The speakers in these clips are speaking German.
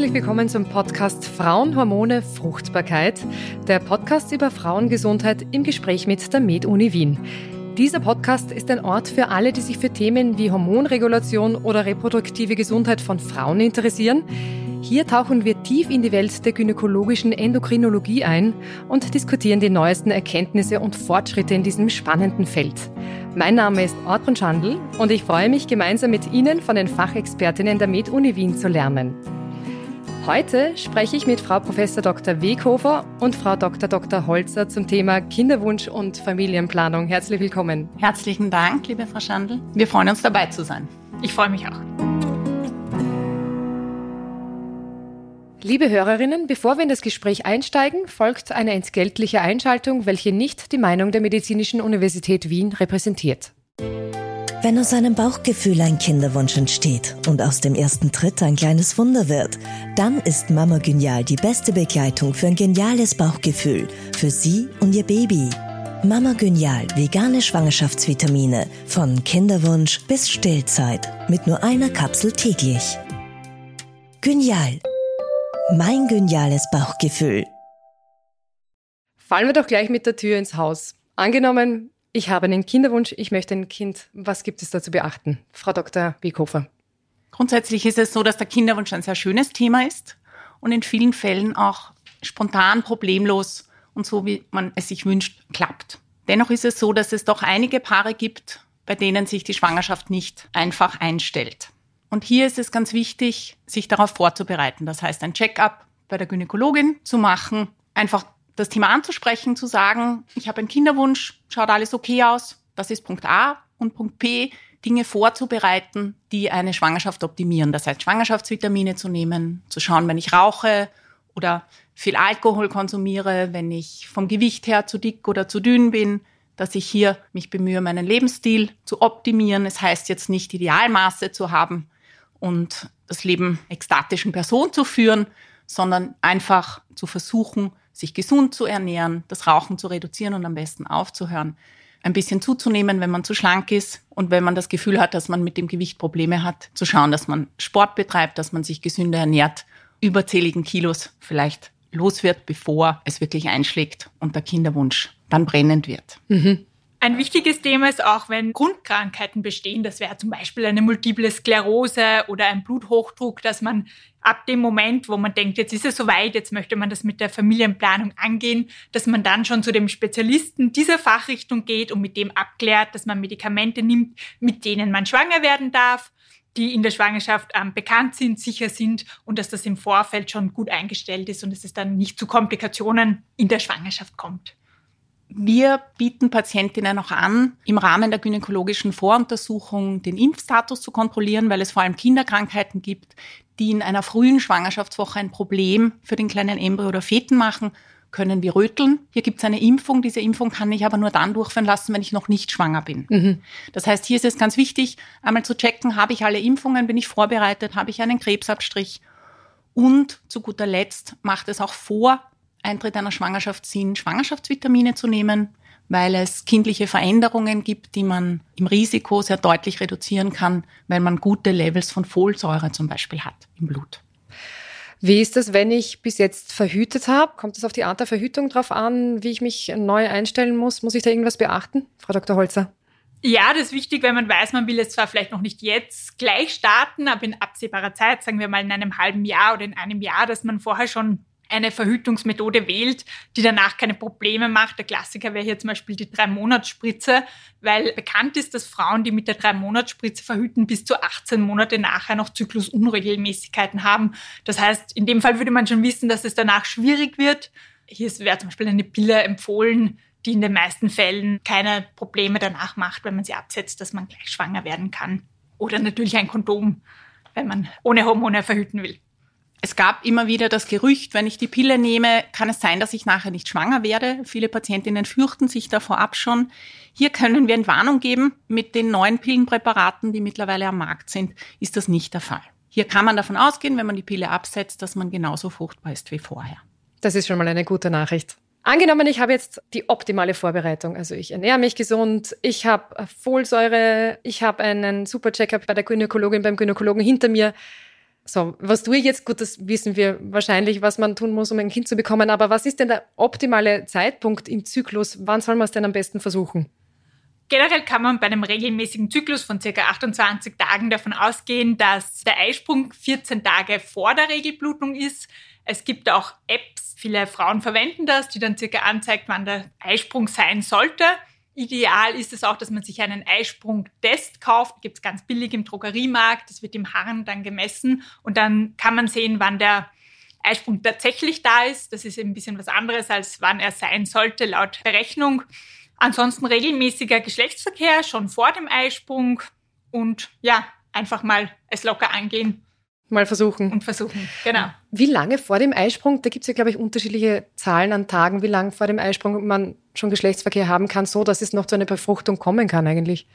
Herzlich willkommen zum Podcast Frauen, Hormone, Fruchtbarkeit, der Podcast über Frauengesundheit im Gespräch mit der Med-Uni Wien. Dieser Podcast ist ein Ort für alle, die sich für Themen wie Hormonregulation oder reproduktive Gesundheit von Frauen interessieren. Hier tauchen wir tief in die Welt der gynäkologischen Endokrinologie ein und diskutieren die neuesten Erkenntnisse und Fortschritte in diesem spannenden Feld. Mein Name ist Ortrun Schandl und ich freue mich, gemeinsam mit Ihnen von den Fachexpertinnen der Med-Uni Wien zu lernen. Heute spreche ich mit Frau Prof. Dr. Weghofer und Frau Dr. Dr. Holzer zum Thema Kinderwunsch und Familienplanung. Herzlich willkommen. Herzlichen Dank, liebe Frau Schandl. Wir freuen uns dabei zu sein. Ich freue mich auch. Liebe Hörerinnen, bevor wir in das Gespräch einsteigen, folgt eine entgeltliche Einschaltung, welche nicht die Meinung der Medizinischen Universität Wien repräsentiert. Wenn aus einem Bauchgefühl ein Kinderwunsch entsteht und aus dem ersten Tritt ein kleines Wunder wird, dann ist Mama Genial die beste Begleitung für ein geniales Bauchgefühl, für Sie und Ihr Baby. Mama Genial vegane Schwangerschaftsvitamine von Kinderwunsch bis Stillzeit mit nur einer Kapsel täglich. Genial mein geniales Bauchgefühl. Fallen wir doch gleich mit der Tür ins Haus. Angenommen, ich habe einen Kinderwunsch, ich möchte ein Kind. Was gibt es da zu beachten? Frau Dr. Wiekhofer. Grundsätzlich ist es so, dass der Kinderwunsch ein sehr schönes Thema ist und in vielen Fällen auch spontan, problemlos und so, wie man es sich wünscht, klappt. Dennoch ist es so, dass es doch einige Paare gibt, bei denen sich die Schwangerschaft nicht einfach einstellt. Und hier ist es ganz wichtig, sich darauf vorzubereiten. Das heißt, ein Check-up bei der Gynäkologin zu machen, einfach das Thema anzusprechen, zu sagen, ich habe einen Kinderwunsch, schaut alles okay aus. Das ist Punkt A. Und Punkt B, Dinge vorzubereiten, die eine Schwangerschaft optimieren. Das heißt, Schwangerschaftsvitamine zu nehmen, zu schauen, wenn ich rauche oder viel Alkohol konsumiere, wenn ich vom Gewicht her zu dick oder zu dünn bin, dass ich hier mich bemühe, meinen Lebensstil zu optimieren. Es heißt jetzt nicht Idealmaße zu haben, und das Leben ekstatischen Person zu führen, sondern einfach zu versuchen, sich gesund zu ernähren, das Rauchen zu reduzieren und am besten aufzuhören, ein bisschen zuzunehmen, wenn man zu schlank ist und wenn man das Gefühl hat, dass man mit dem Gewicht Probleme hat, zu schauen, dass man Sport betreibt, dass man sich gesünder ernährt, überzähligen Kilos vielleicht los wird, bevor es wirklich einschlägt und der Kinderwunsch dann brennend wird. Mhm. Ein wichtiges Thema ist auch, wenn Grundkrankheiten bestehen, das wäre zum Beispiel eine multiple Sklerose oder ein Bluthochdruck, dass man ab dem Moment, wo man denkt, jetzt ist es soweit, jetzt möchte man das mit der Familienplanung angehen, dass man dann schon zu dem Spezialisten dieser Fachrichtung geht und mit dem abklärt, dass man Medikamente nimmt, mit denen man schwanger werden darf die in der Schwangerschaft ähm, bekannt sind, sicher sind und dass das im Vorfeld schon gut eingestellt ist und dass es dann nicht zu Komplikationen in der Schwangerschaft kommt. Wir bieten Patientinnen auch an, im Rahmen der gynäkologischen Voruntersuchung den Impfstatus zu kontrollieren, weil es vor allem Kinderkrankheiten gibt, die in einer frühen Schwangerschaftswoche ein Problem für den kleinen Embryo oder Feten machen, können wir röteln. Hier gibt es eine Impfung. Diese Impfung kann ich aber nur dann durchführen lassen, wenn ich noch nicht schwanger bin. Mhm. Das heißt, hier ist es ganz wichtig, einmal zu checken, habe ich alle Impfungen, bin ich vorbereitet, habe ich einen Krebsabstrich. Und zu guter Letzt macht es auch vor Eintritt einer Schwangerschaft Sinn, Schwangerschaftsvitamine zu nehmen, weil es kindliche Veränderungen gibt, die man im Risiko sehr deutlich reduzieren kann, weil man gute Levels von Folsäure zum Beispiel hat im Blut. Wie ist das, wenn ich bis jetzt verhütet habe? Kommt es auf die Art der Verhütung drauf an, wie ich mich neu einstellen muss? Muss ich da irgendwas beachten, Frau Dr. Holzer? Ja, das ist wichtig, wenn man weiß, man will es zwar vielleicht noch nicht jetzt gleich starten, aber in absehbarer Zeit, sagen wir mal in einem halben Jahr oder in einem Jahr, dass man vorher schon eine Verhütungsmethode wählt, die danach keine Probleme macht. Der Klassiker wäre hier zum Beispiel die Drei-Monats-Spritze, weil bekannt ist, dass Frauen, die mit der Drei-Monats-Spritze verhüten, bis zu 18 Monate nachher noch Zyklusunregelmäßigkeiten haben. Das heißt, in dem Fall würde man schon wissen, dass es danach schwierig wird. Hier wäre zum Beispiel eine Pille empfohlen, die in den meisten Fällen keine Probleme danach macht, wenn man sie absetzt, dass man gleich schwanger werden kann. Oder natürlich ein Kondom, wenn man ohne Hormone verhüten will. Es gab immer wieder das Gerücht, wenn ich die Pille nehme, kann es sein, dass ich nachher nicht schwanger werde. Viele Patientinnen fürchten sich davor ab schon. Hier können wir eine Warnung geben. Mit den neuen Pillenpräparaten, die mittlerweile am Markt sind, ist das nicht der Fall. Hier kann man davon ausgehen, wenn man die Pille absetzt, dass man genauso fruchtbar ist wie vorher. Das ist schon mal eine gute Nachricht. Angenommen, ich habe jetzt die optimale Vorbereitung. Also ich ernähre mich gesund, ich habe Folsäure, ich habe einen super Checkup bei der Gynäkologin, beim Gynäkologen hinter mir So, was tue ich jetzt? Gut, das wissen wir wahrscheinlich, was man tun muss, um ein Kind zu bekommen. Aber was ist denn der optimale Zeitpunkt im Zyklus? Wann soll man es denn am besten versuchen? Generell kann man bei einem regelmäßigen Zyklus von ca. 28 Tagen davon ausgehen, dass der Eisprung 14 Tage vor der Regelblutung ist. Es gibt auch Apps, viele Frauen verwenden das, die dann circa anzeigt, wann der Eisprung sein sollte. Ideal ist es auch, dass man sich einen Eisprung-Test kauft. Gibt es ganz billig im Drogeriemarkt. Das wird im Harren dann gemessen und dann kann man sehen, wann der Eisprung tatsächlich da ist. Das ist ein bisschen was anderes, als wann er sein sollte laut Berechnung. Ansonsten regelmäßiger Geschlechtsverkehr schon vor dem Eisprung und ja, einfach mal es locker angehen. Mal versuchen. Und versuchen, genau. Wie lange vor dem Eisprung, da gibt es ja, glaube ich, unterschiedliche Zahlen an Tagen, wie lange vor dem Eisprung man schon Geschlechtsverkehr haben kann, so dass es noch zu einer Befruchtung kommen kann eigentlich?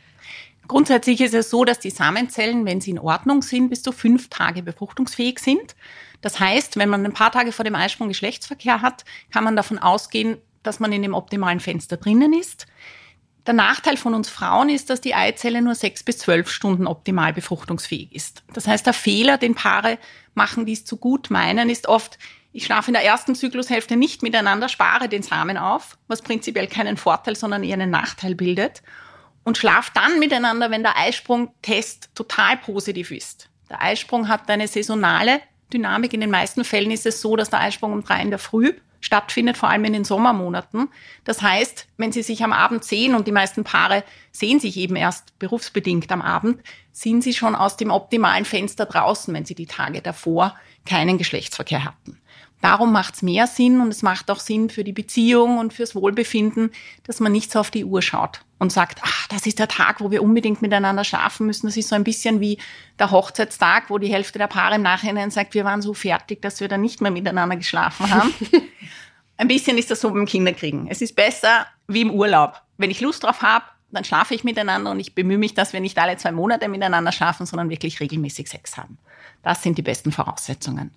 Grundsätzlich ist es so, dass die Samenzellen, wenn sie in Ordnung sind, bis zu fünf Tage befruchtungsfähig sind. Das heißt, wenn man ein paar Tage vor dem Eisprung Geschlechtsverkehr hat, kann man davon ausgehen, dass man in dem optimalen Fenster drinnen ist. Der Nachteil von uns Frauen ist, dass die Eizelle nur sechs bis zwölf Stunden optimal befruchtungsfähig ist. Das heißt, der Fehler, den Paare machen, die es zu gut meinen, ist oft, ich schlafe in der ersten Zyklushälfte nicht miteinander, spare den Samen auf, was prinzipiell keinen Vorteil, sondern eher einen Nachteil bildet, und schlafe dann miteinander, wenn der Eisprungtest total positiv ist. Der Eisprung hat eine saisonale Dynamik. In den meisten Fällen ist es so, dass der Eisprung um drei in der Früh stattfindet, vor allem in den Sommermonaten. Das heißt, wenn Sie sich am Abend sehen und die meisten Paare sehen sich eben erst berufsbedingt am Abend, sind Sie schon aus dem optimalen Fenster draußen, wenn Sie die Tage davor keinen Geschlechtsverkehr hatten. Darum macht es mehr Sinn und es macht auch Sinn für die Beziehung und fürs Wohlbefinden, dass man nicht so auf die Uhr schaut und sagt, ach, das ist der Tag, wo wir unbedingt miteinander schlafen müssen. Das ist so ein bisschen wie der Hochzeitstag, wo die Hälfte der Paare im Nachhinein sagt, wir waren so fertig, dass wir dann nicht mehr miteinander geschlafen haben. ein bisschen ist das so beim Kinderkriegen. Es ist besser wie im Urlaub. Wenn ich Lust drauf habe, dann schlafe ich miteinander und ich bemühe mich, dass wir nicht alle zwei Monate miteinander schlafen, sondern wirklich regelmäßig Sex haben. Das sind die besten Voraussetzungen.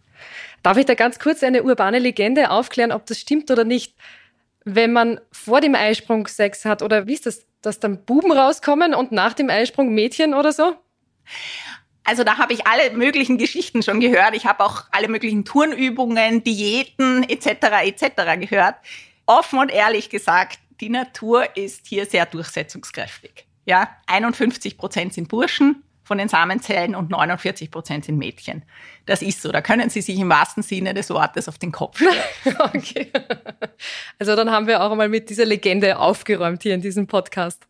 Darf ich da ganz kurz eine urbane Legende aufklären, ob das stimmt oder nicht? Wenn man vor dem Eisprung Sex hat, oder wie ist das, dass dann Buben rauskommen und nach dem Eisprung Mädchen oder so? Also da habe ich alle möglichen Geschichten schon gehört. Ich habe auch alle möglichen Turnübungen, Diäten etc. etc. gehört. Offen und ehrlich gesagt, die Natur ist hier sehr durchsetzungskräftig. Ja, 51 Prozent sind Burschen, von den Samenzellen und 49 Prozent sind Mädchen. Das ist so. Da können Sie sich im wahrsten Sinne des Wortes auf den Kopf okay. Also dann haben wir auch einmal mit dieser Legende aufgeräumt hier in diesem Podcast.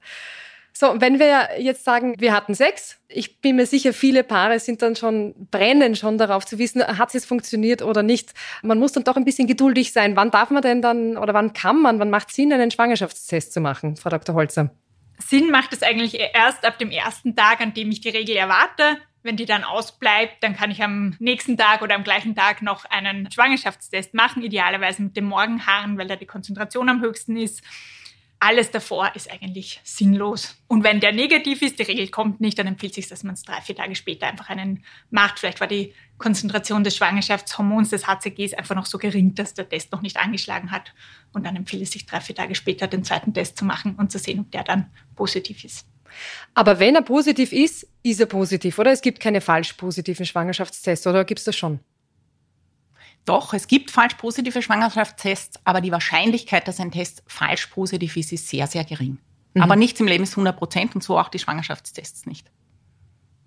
So, wenn wir jetzt sagen, wir hatten Sex, ich bin mir sicher, viele Paare sind dann schon, brennen schon darauf zu wissen, hat es jetzt funktioniert oder nicht. Man muss dann doch ein bisschen geduldig sein. Wann darf man denn dann, oder wann kann man, wann macht es Sinn, einen Schwangerschaftstest zu machen, Frau Dr. Holzer? Sinn macht es eigentlich erst ab dem ersten Tag, an dem ich die Regel erwarte. Wenn die dann ausbleibt, dann kann ich am nächsten Tag oder am gleichen Tag noch einen Schwangerschaftstest machen, idealerweise mit dem Morgenhaaren, weil da die Konzentration am höchsten ist. Alles davor ist eigentlich sinnlos. Und wenn der negativ ist, die Regel kommt nicht, dann empfiehlt es sich, dass man es drei, vier Tage später einfach einen macht. Vielleicht war die Konzentration des Schwangerschaftshormons, des HCGs, einfach noch so gering, dass der Test noch nicht angeschlagen hat. Und dann empfiehlt es sich, drei, vier Tage später den zweiten Test zu machen und zu sehen, ob der dann positiv ist. Aber wenn er positiv ist, ist er positiv, oder? Es gibt keine falsch positiven Schwangerschaftstests, oder gibt es das schon? Doch, es gibt falsch positive Schwangerschaftstests, aber die Wahrscheinlichkeit, dass ein Test falsch positiv ist, ist sehr, sehr gering. Mhm. Aber nichts im Leben ist 100 Prozent und so auch die Schwangerschaftstests nicht.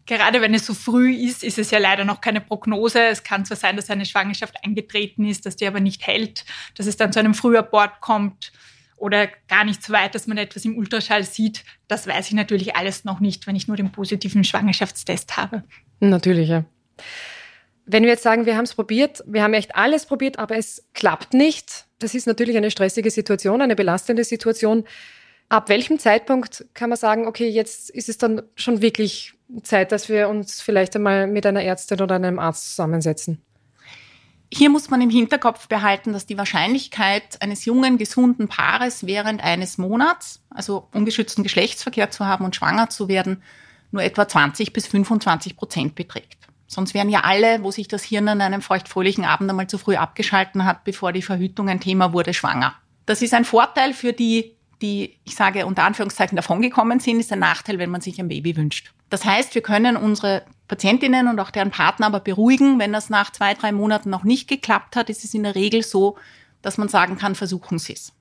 Gerade wenn es so früh ist, ist es ja leider noch keine Prognose. Es kann zwar sein, dass eine Schwangerschaft eingetreten ist, dass die aber nicht hält, dass es dann zu einem Frühabort kommt oder gar nicht so weit, dass man etwas im Ultraschall sieht. Das weiß ich natürlich alles noch nicht, wenn ich nur den positiven Schwangerschaftstest habe. Natürlich, ja. Wenn wir jetzt sagen, wir haben es probiert, wir haben echt alles probiert, aber es klappt nicht, das ist natürlich eine stressige Situation, eine belastende Situation. Ab welchem Zeitpunkt kann man sagen, okay, jetzt ist es dann schon wirklich Zeit, dass wir uns vielleicht einmal mit einer Ärztin oder einem Arzt zusammensetzen? Hier muss man im Hinterkopf behalten, dass die Wahrscheinlichkeit eines jungen, gesunden Paares während eines Monats, also ungeschützten Geschlechtsverkehr zu haben und schwanger zu werden, nur etwa 20 bis 25 Prozent beträgt. Sonst wären ja alle, wo sich das Hirn an einem feuchtfröhlichen Abend einmal zu früh abgeschalten hat, bevor die Verhütung ein Thema wurde, schwanger. Das ist ein Vorteil für die, die, ich sage unter Anführungszeichen, davongekommen sind, ist ein Nachteil, wenn man sich ein Baby wünscht. Das heißt, wir können unsere Patientinnen und auch deren Partner aber beruhigen, wenn das nach zwei, drei Monaten noch nicht geklappt hat, ist es in der Regel so, dass man sagen kann, versuchen Sie es.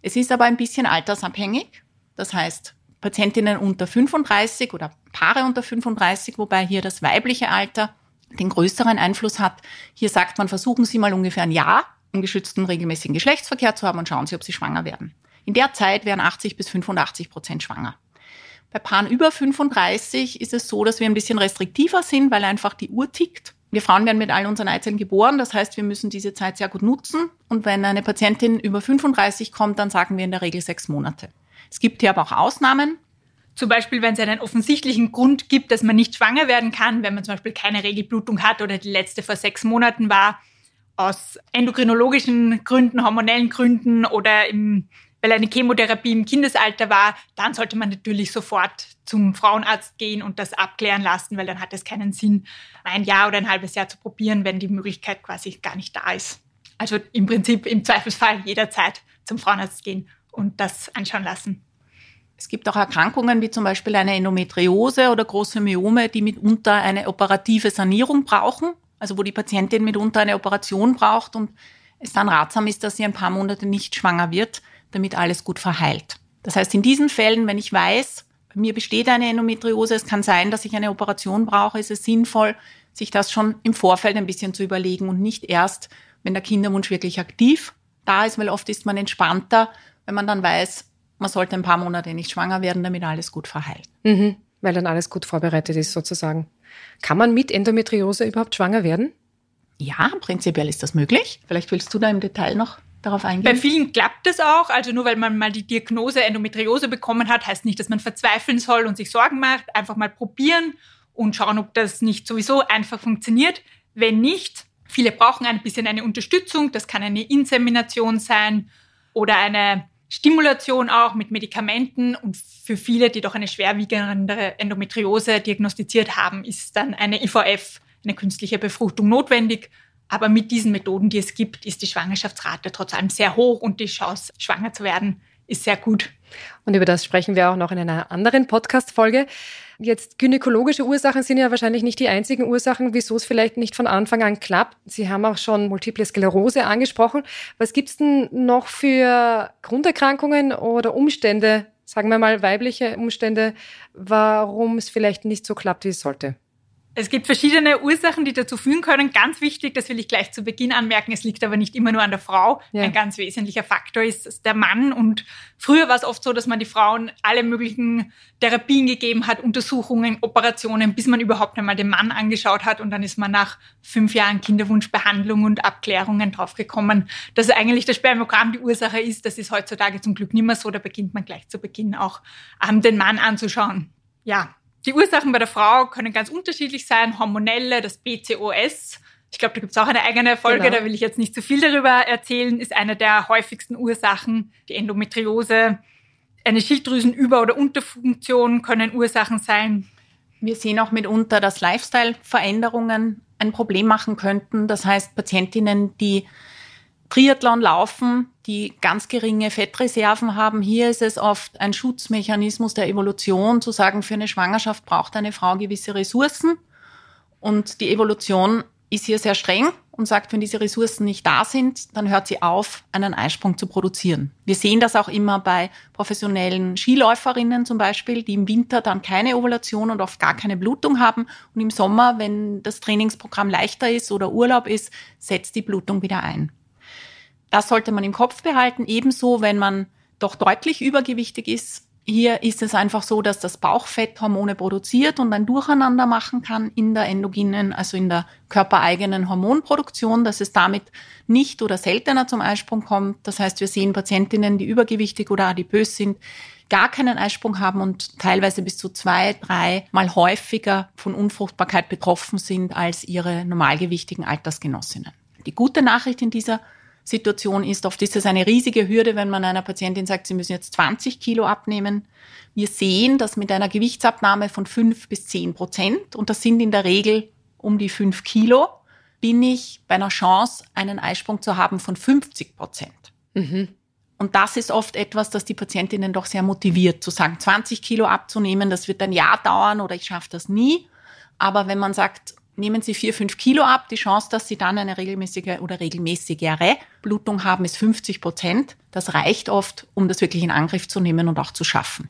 Es ist aber ein bisschen altersabhängig. Das heißt, Patientinnen unter 35 oder Paare unter 35, wobei hier das weibliche Alter den größeren Einfluss hat. Hier sagt man, versuchen Sie mal ungefähr ein Jahr ungeschützten regelmäßigen Geschlechtsverkehr zu haben und schauen Sie, ob Sie schwanger werden. In der Zeit wären 80 bis 85 Prozent schwanger. Bei Paaren über 35 ist es so, dass wir ein bisschen restriktiver sind, weil einfach die Uhr tickt. Wir Frauen werden mit all unseren Eizellen geboren, das heißt, wir müssen diese Zeit sehr gut nutzen. Und wenn eine Patientin über 35 kommt, dann sagen wir in der Regel sechs Monate. Es gibt hier aber auch Ausnahmen. Zum Beispiel, wenn es einen offensichtlichen Grund gibt, dass man nicht schwanger werden kann, wenn man zum Beispiel keine Regelblutung hat oder die letzte vor sechs Monaten war, aus endokrinologischen Gründen, hormonellen Gründen oder im weil eine Chemotherapie im Kindesalter war, dann sollte man natürlich sofort zum Frauenarzt gehen und das abklären lassen, weil dann hat es keinen Sinn, ein Jahr oder ein halbes Jahr zu probieren, wenn die Möglichkeit quasi gar nicht da ist. Also im Prinzip im Zweifelsfall jederzeit zum Frauenarzt gehen und das anschauen lassen. Es gibt auch Erkrankungen wie zum Beispiel eine Endometriose oder große Myome, die mitunter eine operative Sanierung brauchen, also wo die Patientin mitunter eine Operation braucht und es dann ratsam ist, dass sie ein paar Monate nicht schwanger wird, damit alles gut verheilt. Das heißt, in diesen Fällen, wenn ich weiß, bei mir besteht eine Endometriose, es kann sein, dass ich eine Operation brauche, ist es sinnvoll, sich das schon im Vorfeld ein bisschen zu überlegen und nicht erst, wenn der Kinderwunsch wirklich aktiv da ist, weil oft ist man entspannter, wenn man dann weiß, man sollte ein paar Monate nicht schwanger werden, damit alles gut verheilt. Mhm, weil dann alles gut vorbereitet ist sozusagen. Kann man mit Endometriose überhaupt schwanger werden? Ja, prinzipiell ist das möglich. Vielleicht willst du da im Detail noch darauf eingehen? Bei vielen klappt es auch. Also nur weil man mal die Diagnose Endometriose bekommen hat, heißt nicht, dass man verzweifeln soll und sich Sorgen macht. Einfach mal probieren und schauen, ob das nicht sowieso einfach funktioniert. Wenn nicht, viele brauchen ein bisschen eine Unterstützung. Das kann eine Insemination sein oder eine Stimulation auch mit Medikamenten. Und für viele, die doch eine schwerwiegendere Endometriose diagnostiziert haben, ist dann eine IVF, eine künstliche Befruchtung notwendig. Aber mit diesen Methoden, die es gibt, ist die Schwangerschaftsrate trotz allem sehr hoch und die Chance, schwanger zu werden, ist sehr gut. Und über das sprechen wir auch noch in einer anderen Podcast-Folge. Jetzt gynäkologische Ursachen sind ja wahrscheinlich nicht die einzigen Ursachen, wieso es vielleicht nicht von Anfang an klappt. Sie haben auch schon Multiple Sklerose angesprochen. Was gibt es denn noch für Grunderkrankungen oder Umstände, sagen wir mal weibliche Umstände, warum es vielleicht nicht so klappt, wie es sollte? Es gibt verschiedene Ursachen, die dazu führen können. Ganz wichtig, das will ich gleich zu Beginn anmerken, es liegt aber nicht immer nur an der Frau. Ja. Ein ganz wesentlicher Faktor ist der Mann. Und früher war es oft so, dass man die Frauen alle möglichen Therapien gegeben hat, Untersuchungen, Operationen, bis man überhaupt einmal den Mann angeschaut hat. Und dann ist man nach fünf Jahren Kinderwunschbehandlung und Abklärungen draufgekommen, dass eigentlich das Spermogramm die Ursache ist. Das ist heutzutage zum Glück nicht mehr so. Da beginnt man gleich zu Beginn auch ähm, den Mann anzuschauen. Ja, die Ursachen bei der Frau können ganz unterschiedlich sein. Hormonelle, das BCOS. Ich glaube, da gibt es auch eine eigene Folge, genau. da will ich jetzt nicht zu viel darüber erzählen, ist eine der häufigsten Ursachen. Die Endometriose, eine Schilddrüsenüber- oder Unterfunktion können Ursachen sein. Wir sehen auch mitunter, dass Lifestyle-Veränderungen ein Problem machen könnten. Das heißt, Patientinnen, die Triathlon laufen, die ganz geringe Fettreserven haben. Hier ist es oft ein Schutzmechanismus der Evolution, zu sagen, für eine Schwangerschaft braucht eine Frau gewisse Ressourcen. Und die Evolution ist hier sehr streng und sagt, wenn diese Ressourcen nicht da sind, dann hört sie auf, einen Eisprung zu produzieren. Wir sehen das auch immer bei professionellen Skiläuferinnen zum Beispiel, die im Winter dann keine Ovulation und oft gar keine Blutung haben. Und im Sommer, wenn das Trainingsprogramm leichter ist oder Urlaub ist, setzt die Blutung wieder ein. Das sollte man im Kopf behalten. Ebenso, wenn man doch deutlich übergewichtig ist. Hier ist es einfach so, dass das Bauchfett Hormone produziert und ein Durcheinander machen kann in der endogenen, also in der körpereigenen Hormonproduktion, dass es damit nicht oder seltener zum Eisprung kommt. Das heißt, wir sehen Patientinnen, die übergewichtig oder adipös sind, gar keinen Eisprung haben und teilweise bis zu zwei, drei Mal häufiger von Unfruchtbarkeit betroffen sind als ihre normalgewichtigen Altersgenossinnen. Die gute Nachricht in dieser Situation ist. Oft ist es eine riesige Hürde, wenn man einer Patientin sagt, sie müssen jetzt 20 Kilo abnehmen. Wir sehen, dass mit einer Gewichtsabnahme von 5 bis 10 Prozent, und das sind in der Regel um die 5 Kilo, bin ich bei einer Chance, einen Eisprung zu haben von 50 Prozent. Mhm. Und das ist oft etwas, das die Patientinnen doch sehr motiviert, zu sagen, 20 Kilo abzunehmen, das wird ein Jahr dauern oder ich schaffe das nie. Aber wenn man sagt, nehmen Sie vier, fünf Kilo ab, die Chance, dass Sie dann eine regelmäßige oder regelmäßigere Blutung haben, ist 50 Prozent. Das reicht oft, um das wirklich in Angriff zu nehmen und auch zu schaffen.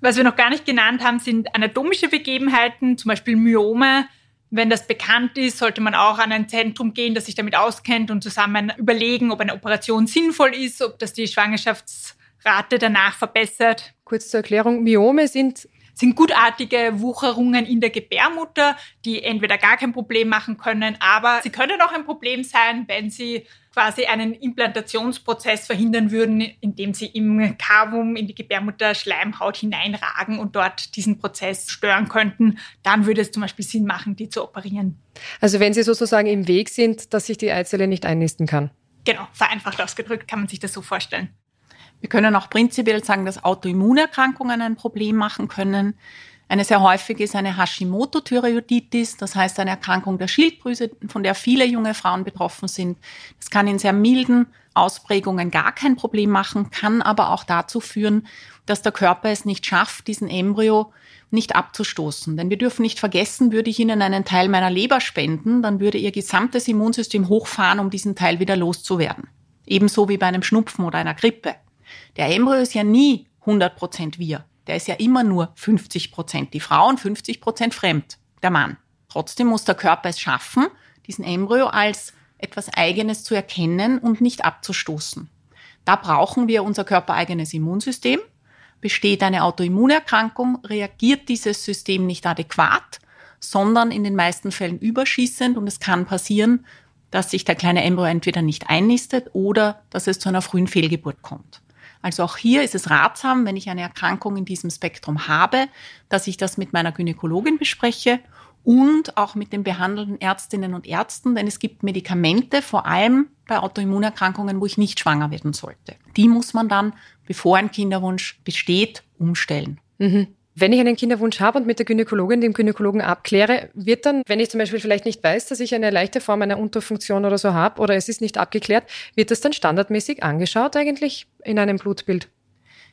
Was wir noch gar nicht genannt haben, sind anatomische Begebenheiten, zum Beispiel Myome. Wenn das bekannt ist, sollte man auch an ein Zentrum gehen, das sich damit auskennt und zusammen überlegen, ob eine Operation sinnvoll ist, ob das die Schwangerschaftsrate danach verbessert. Kurz zur Erklärung, Myome sind sind gutartige Wucherungen in der Gebärmutter, die entweder gar kein Problem machen können, aber sie können auch ein Problem sein, wenn sie quasi einen Implantationsprozess verhindern würden, indem sie im Kavum in die Gebärmutterschleimhaut hineinragen und dort diesen Prozess stören könnten, dann würde es zum Beispiel Sinn machen, die zu operieren. Also wenn sie sozusagen im Weg sind, dass sich die Eizelle nicht einnisten kann. Genau, vereinfacht ausgedrückt kann man sich das so vorstellen. Wir können auch prinzipiell sagen, dass Autoimmunerkrankungen ein Problem machen können. Eine sehr häufige ist eine Hashimoto-Thyreoiditis, das heißt eine Erkrankung der Schilddrüse, von der viele junge Frauen betroffen sind. Das kann in sehr milden Ausprägungen gar kein Problem machen, kann aber auch dazu führen, dass der Körper es nicht schafft, diesen Embryo nicht abzustoßen. Denn wir dürfen nicht vergessen, würde ich Ihnen einen Teil meiner Leber spenden, dann würde Ihr gesamtes Immunsystem hochfahren, um diesen Teil wieder loszuwerden. Ebenso wie bei einem Schnupfen oder einer Grippe. Der Embryo ist ja nie 100 Prozent wir. Der ist ja immer nur 50 Prozent die Frau und 50 Prozent fremd, der Mann. Trotzdem muss der Körper es schaffen, diesen Embryo als etwas Eigenes zu erkennen und nicht abzustoßen. Da brauchen wir unser körpereigenes Immunsystem. Besteht eine Autoimmunerkrankung, reagiert dieses System nicht adäquat, sondern in den meisten Fällen überschießend und es kann passieren, dass sich der kleine Embryo entweder nicht einnistet oder dass es zu einer frühen Fehlgeburt kommt. Also auch hier ist es ratsam, wenn ich eine Erkrankung in diesem Spektrum habe, dass ich das mit meiner Gynäkologin bespreche und auch mit den behandelnden Ärztinnen und Ärzten, denn es gibt Medikamente, vor allem bei Autoimmunerkrankungen, wo ich nicht schwanger werden sollte. Die muss man dann, bevor ein Kinderwunsch besteht, umstellen. Mhm. Wenn ich einen Kinderwunsch habe und mit der Gynäkologin, dem Gynäkologen abkläre, wird dann, wenn ich zum Beispiel vielleicht nicht weiß, dass ich eine leichte Form einer Unterfunktion oder so habe oder es ist nicht abgeklärt, wird das dann standardmäßig angeschaut eigentlich in einem Blutbild?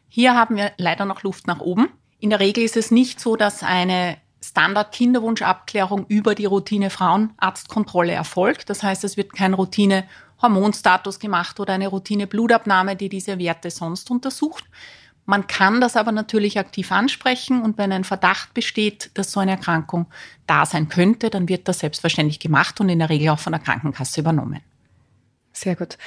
Hier haben wir leider noch Luft nach oben. In der Regel ist es nicht so, dass eine Standard-Kinderwunschabklärung über die Routine Frauenarztkontrolle erfolgt. Das heißt, es wird kein Routine Hormonstatus gemacht oder eine Routine Blutabnahme, die diese Werte sonst untersucht, man kann das aber natürlich aktiv ansprechen und wenn ein Verdacht besteht, dass so eine Erkrankung da sein könnte, dann wird das selbstverständlich gemacht und in der Regel auch von der Krankenkasse übernommen. Sehr gut.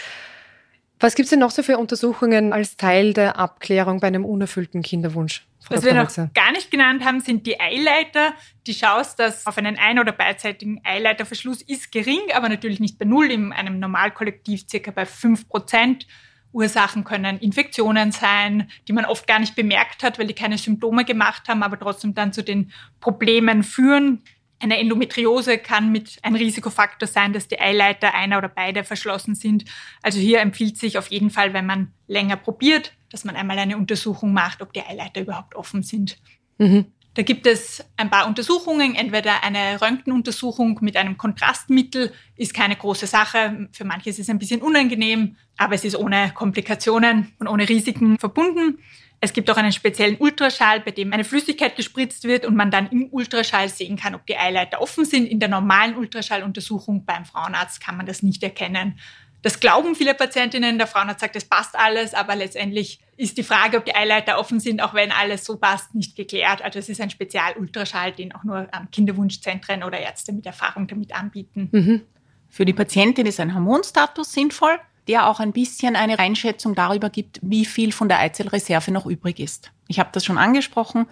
Was gibt es denn noch so für Untersuchungen als Teil der Abklärung bei einem unerfüllten Kinderwunsch? Frau Was wir noch gar nicht genannt haben, sind die Eileiter. Die Chance, dass auf einen ein- oder beidseitigen Eileiterverschluss ist gering, aber natürlich nicht bei Null, in einem Normalkollektiv circa bei fünf Prozent. Ursachen können Infektionen sein, die man oft gar nicht bemerkt hat, weil die keine Symptome gemacht haben, aber trotzdem dann zu den Problemen führen. Eine Endometriose kann mit ein Risikofaktor sein, dass die Eileiter einer oder beide verschlossen sind. Also hier empfiehlt sich auf jeden Fall, wenn man länger probiert, dass man einmal eine Untersuchung macht, ob die Eileiter überhaupt offen sind. Mhm. Da gibt es ein paar Untersuchungen. Entweder eine Röntgenuntersuchung mit einem Kontrastmittel ist keine große Sache. Für manche ist es ein bisschen unangenehm, aber es ist ohne Komplikationen und ohne Risiken verbunden. Es gibt auch einen speziellen Ultraschall, bei dem eine Flüssigkeit gespritzt wird und man dann im Ultraschall sehen kann, ob die Eileiter offen sind. In der normalen Ultraschalluntersuchung beim Frauenarzt kann man das nicht erkennen. Das glauben viele Patientinnen. Der Frauenarzt sagt, es passt alles, aber letztendlich ist die Frage, ob die Eileiter offen sind, auch wenn alles so passt, nicht geklärt. Also es ist ein Spezialultraschall, den auch nur Kinderwunschzentren oder Ärzte mit Erfahrung damit anbieten. Mhm. Für die Patientin ist ein Hormonstatus sinnvoll, der auch ein bisschen eine Einschätzung darüber gibt, wie viel von der Eizellreserve noch übrig ist. Ich habe das schon angesprochen.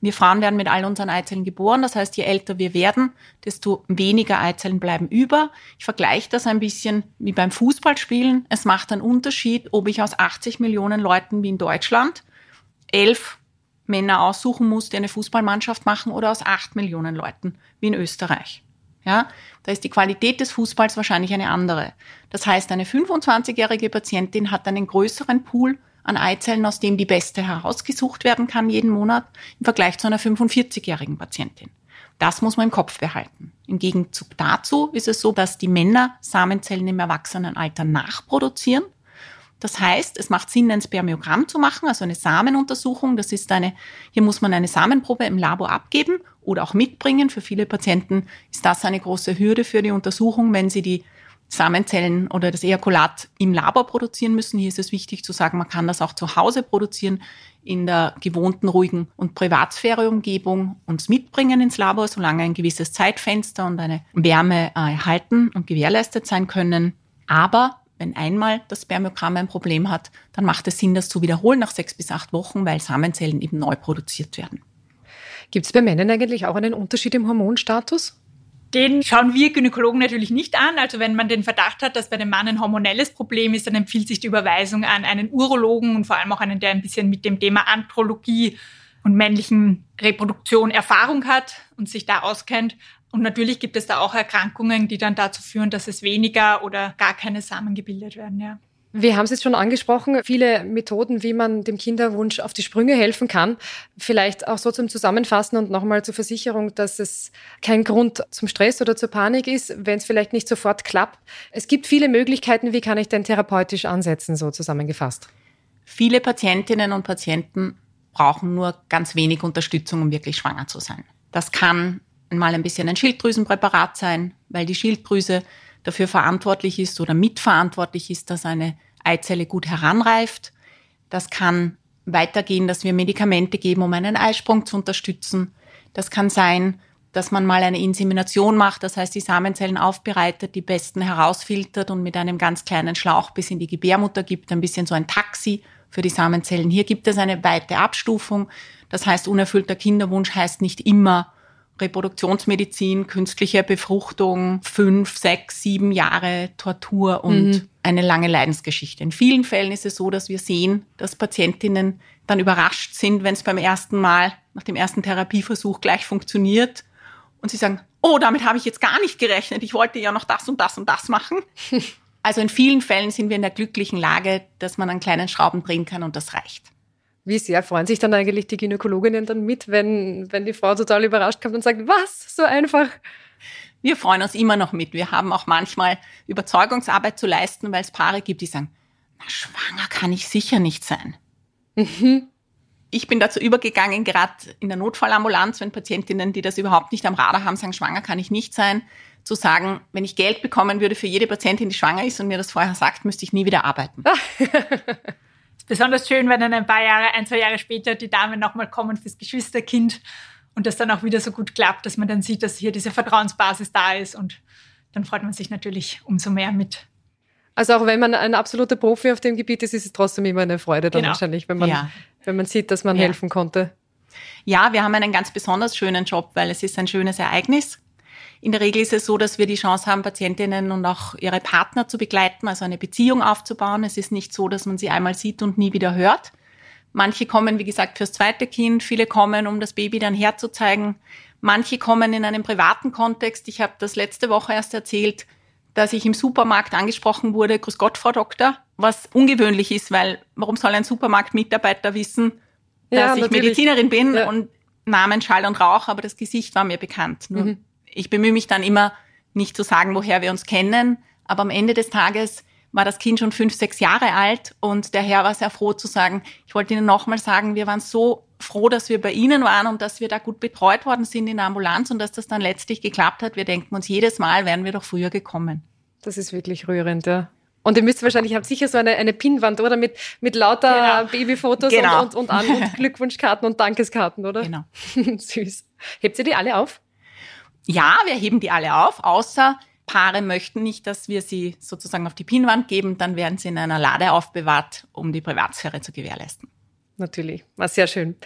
Wir Frauen werden mit all unseren Eizellen geboren. Das heißt, je älter wir werden, desto weniger Eizellen bleiben über. Ich vergleiche das ein bisschen wie beim Fußballspielen. Es macht einen Unterschied, ob ich aus 80 Millionen Leuten wie in Deutschland elf Männer aussuchen muss, die eine Fußballmannschaft machen, oder aus acht Millionen Leuten wie in Österreich. Ja, da ist die Qualität des Fußballs wahrscheinlich eine andere. Das heißt, eine 25-jährige Patientin hat einen größeren Pool an Eizellen, aus dem die beste herausgesucht werden kann jeden Monat, im Vergleich zu einer 45-jährigen Patientin. Das muss man im Kopf behalten. Im Gegenzug dazu ist es so, dass die Männer Samenzellen im Erwachsenenalter nachproduzieren. Das heißt, es macht Sinn, ein Spermiogramm zu machen, also eine Samenuntersuchung. Das ist eine, hier muss man eine Samenprobe im Labor abgeben oder auch mitbringen. Für viele Patienten ist das eine große Hürde für die Untersuchung, wenn sie die Samenzellen oder das Ejakulat im Labor produzieren müssen. Hier ist es wichtig zu sagen, man kann das auch zu Hause produzieren, in der gewohnten, ruhigen und Privatsphäre-Umgebung uns mitbringen ins Labor, solange ein gewisses Zeitfenster und eine Wärme äh, erhalten und gewährleistet sein können. Aber wenn einmal das Spermiogramm ein Problem hat, dann macht es Sinn, das zu wiederholen nach sechs bis acht Wochen, weil Samenzellen eben neu produziert werden. Gibt es bei Männern eigentlich auch einen Unterschied im Hormonstatus? Den schauen wir Gynäkologen natürlich nicht an. Also wenn man den Verdacht hat, dass bei dem Mann ein hormonelles Problem ist, dann empfiehlt sich die Überweisung an einen Urologen und vor allem auch einen, der ein bisschen mit dem Thema Andrologie und männlichen Reproduktion Erfahrung hat und sich da auskennt. Und natürlich gibt es da auch Erkrankungen, die dann dazu führen, dass es weniger oder gar keine Samen gebildet werden, ja. Wir haben es jetzt schon angesprochen, viele Methoden, wie man dem Kinderwunsch auf die Sprünge helfen kann. Vielleicht auch so zum Zusammenfassen und nochmal zur Versicherung, dass es kein Grund zum Stress oder zur Panik ist, wenn es vielleicht nicht sofort klappt. Es gibt viele Möglichkeiten, wie kann ich denn therapeutisch ansetzen, so zusammengefasst. Viele Patientinnen und Patienten brauchen nur ganz wenig Unterstützung, um wirklich schwanger zu sein. Das kann mal ein bisschen ein Schilddrüsenpräparat sein, weil die Schilddrüse dafür verantwortlich ist oder mitverantwortlich ist, dass eine Eizelle gut heranreift. Das kann weitergehen, dass wir Medikamente geben, um einen Eisprung zu unterstützen. Das kann sein, dass man mal eine Insemination macht, das heißt die Samenzellen aufbereitet, die besten herausfiltert und mit einem ganz kleinen Schlauch bis in die Gebärmutter gibt, ein bisschen so ein Taxi für die Samenzellen. Hier gibt es eine weite Abstufung. Das heißt, unerfüllter Kinderwunsch heißt nicht immer Reproduktionsmedizin, künstliche Befruchtung, fünf, sechs, sieben Jahre Tortur und mhm. eine lange Leidensgeschichte. In vielen Fällen ist es so, dass wir sehen, dass Patientinnen dann überrascht sind, wenn es beim ersten Mal, nach dem ersten Therapieversuch gleich funktioniert und sie sagen, oh, damit habe ich jetzt gar nicht gerechnet, ich wollte ja noch das und das und das machen. Also in vielen Fällen sind wir in der glücklichen Lage, dass man an kleinen Schrauben drehen kann und das reicht. Wie sehr freuen sich dann eigentlich die Gynäkologinnen dann mit, wenn, wenn die Frau total überrascht kommt und sagt, was, so einfach? Wir freuen uns immer noch mit. Wir haben auch manchmal Überzeugungsarbeit zu leisten, weil es Paare gibt, die sagen, na, schwanger kann ich sicher nicht sein. Mhm. Ich bin dazu übergegangen, gerade in der Notfallambulanz, wenn Patientinnen, die das überhaupt nicht am Radar haben, sagen, schwanger kann ich nicht sein, zu sagen, wenn ich Geld bekommen würde für jede Patientin, die schwanger ist und mir das vorher sagt, müsste ich nie wieder arbeiten. besonders schön, wenn dann ein paar Jahre, ein, zwei Jahre später die Damen nochmal kommen fürs Geschwisterkind und das dann auch wieder so gut klappt, dass man dann sieht, dass hier diese Vertrauensbasis da ist und dann freut man sich natürlich umso mehr mit. Also auch wenn man ein absoluter Profi auf dem Gebiet ist, ist es trotzdem immer eine Freude dann genau. wahrscheinlich, wenn man, ja. wenn man sieht, dass man ja. helfen konnte. Ja, wir haben einen ganz besonders schönen Job, weil es ist ein schönes Ereignis. In der Regel ist es so, dass wir die Chance haben, Patientinnen und auch ihre Partner zu begleiten, also eine Beziehung aufzubauen. Es ist nicht so, dass man sie einmal sieht und nie wieder hört. Manche kommen, wie gesagt, fürs zweite Kind, viele kommen, um das Baby dann herzuzeigen. Manche kommen in einem privaten Kontext. Ich habe das letzte Woche erst erzählt, dass ich im Supermarkt angesprochen wurde, Grüß Gott, Frau Doktor, was ungewöhnlich ist, weil warum soll ein Supermarktmitarbeiter wissen, dass ja, ich. Medizinerin bin ja. und Namen Schall und Rauch, aber das Gesicht war mir bekannt. Nur mhm ich bemühe mich dann immer, nicht zu sagen, woher wir uns kennen, aber am Ende des Tages war das Kind schon fünf, sechs Jahre alt und der Herr war sehr froh zu sagen, ich wollte Ihnen nochmal sagen, wir waren so froh, dass wir bei Ihnen waren und dass wir da gut betreut worden sind in der Ambulanz und dass das dann letztlich geklappt hat. Wir denken uns jedes Mal, wären wir doch früher gekommen. Das ist wirklich rührend, ja. Und ihr müsst wahrscheinlich, habt sicher so eine, eine Pinnwand, oder? Mit, mit lauter genau. Babyfotos genau. und, und, und, an und Glückwunschkarten und Dankeskarten, oder? Genau. Süß. Hebt ihr die alle auf? Ja, wir heben die alle auf, außer Paare möchten nicht, dass wir sie sozusagen auf die Pinnwand geben, dann werden sie in einer Lade aufbewahrt, um die Privatsphäre zu gewährleisten. Natürlich, war sehr schön.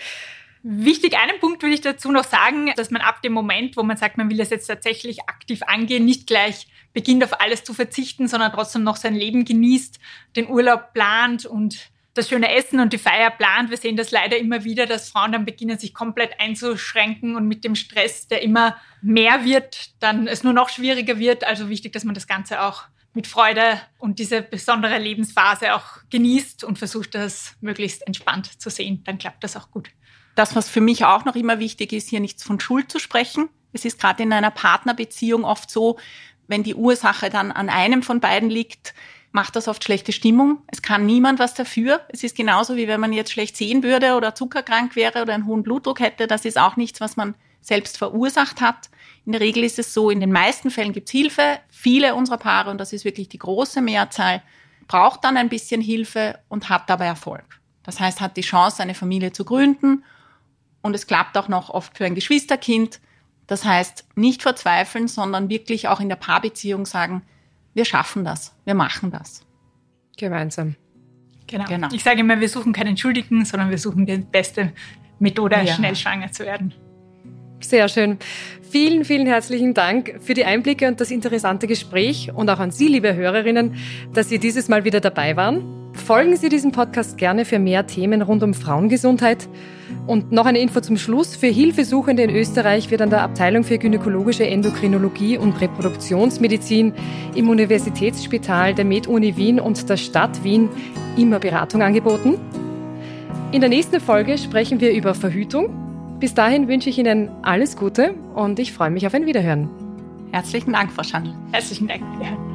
Wichtig, einen Punkt will ich dazu noch sagen, dass man ab dem Moment, wo man sagt, man will das jetzt tatsächlich aktiv angehen, nicht gleich beginnt auf alles zu verzichten, sondern trotzdem noch sein Leben genießt, den Urlaub plant und das schöne Essen und die Feier plant. Wir sehen das leider immer wieder, dass Frauen dann beginnen, sich komplett einzuschränken und mit dem Stress, der immer mehr wird, dann es nur noch schwieriger wird. Also wichtig, dass man das Ganze auch mit Freude und diese besondere Lebensphase auch genießt und versucht, das möglichst entspannt zu sehen. Dann klappt das auch gut. Das, was für mich auch noch immer wichtig ist, hier nichts von Schuld zu sprechen. Es ist gerade in einer Partnerbeziehung oft so, wenn die Ursache dann an einem von beiden liegt, macht das oft schlechte Stimmung. Es kann niemand was dafür. Es ist genauso wie wenn man jetzt schlecht sehen würde oder zuckerkrank wäre oder einen hohen Blutdruck hätte. Das ist auch nichts, was man selbst verursacht hat. In der Regel ist es so, in den meisten Fällen gibt es Hilfe. Viele unserer Paare, und das ist wirklich die große Mehrzahl, braucht dann ein bisschen Hilfe und hat dabei Erfolg. Das heißt, hat die Chance, eine Familie zu gründen und es klappt auch noch oft für ein Geschwisterkind. Das heißt, nicht verzweifeln, sondern wirklich auch in der Paarbeziehung sagen, wir schaffen das, wir machen das. Gemeinsam. Genau. genau. Ich sage immer, wir suchen keinen Schuldigen, sondern wir suchen die beste Methode, ja. schnell schwanger zu werden. Sehr schön. Vielen, vielen herzlichen Dank für die Einblicke und das interessante Gespräch und auch an Sie, liebe Hörerinnen, dass Sie dieses Mal wieder dabei waren. Folgen Sie diesem Podcast gerne für mehr Themen rund um Frauengesundheit. Und noch eine Info zum Schluss. Für Hilfesuchende in Österreich wird an der Abteilung für gynäkologische Endokrinologie und Reproduktionsmedizin im Universitätsspital der MedUni Wien und der Stadt Wien immer Beratung angeboten. In der nächsten Folge sprechen wir über Verhütung. Bis dahin wünsche ich Ihnen alles Gute und ich freue mich auf ein Wiederhören. Herzlichen Dank, Frau Schandl. Herzlichen Dank. Ja.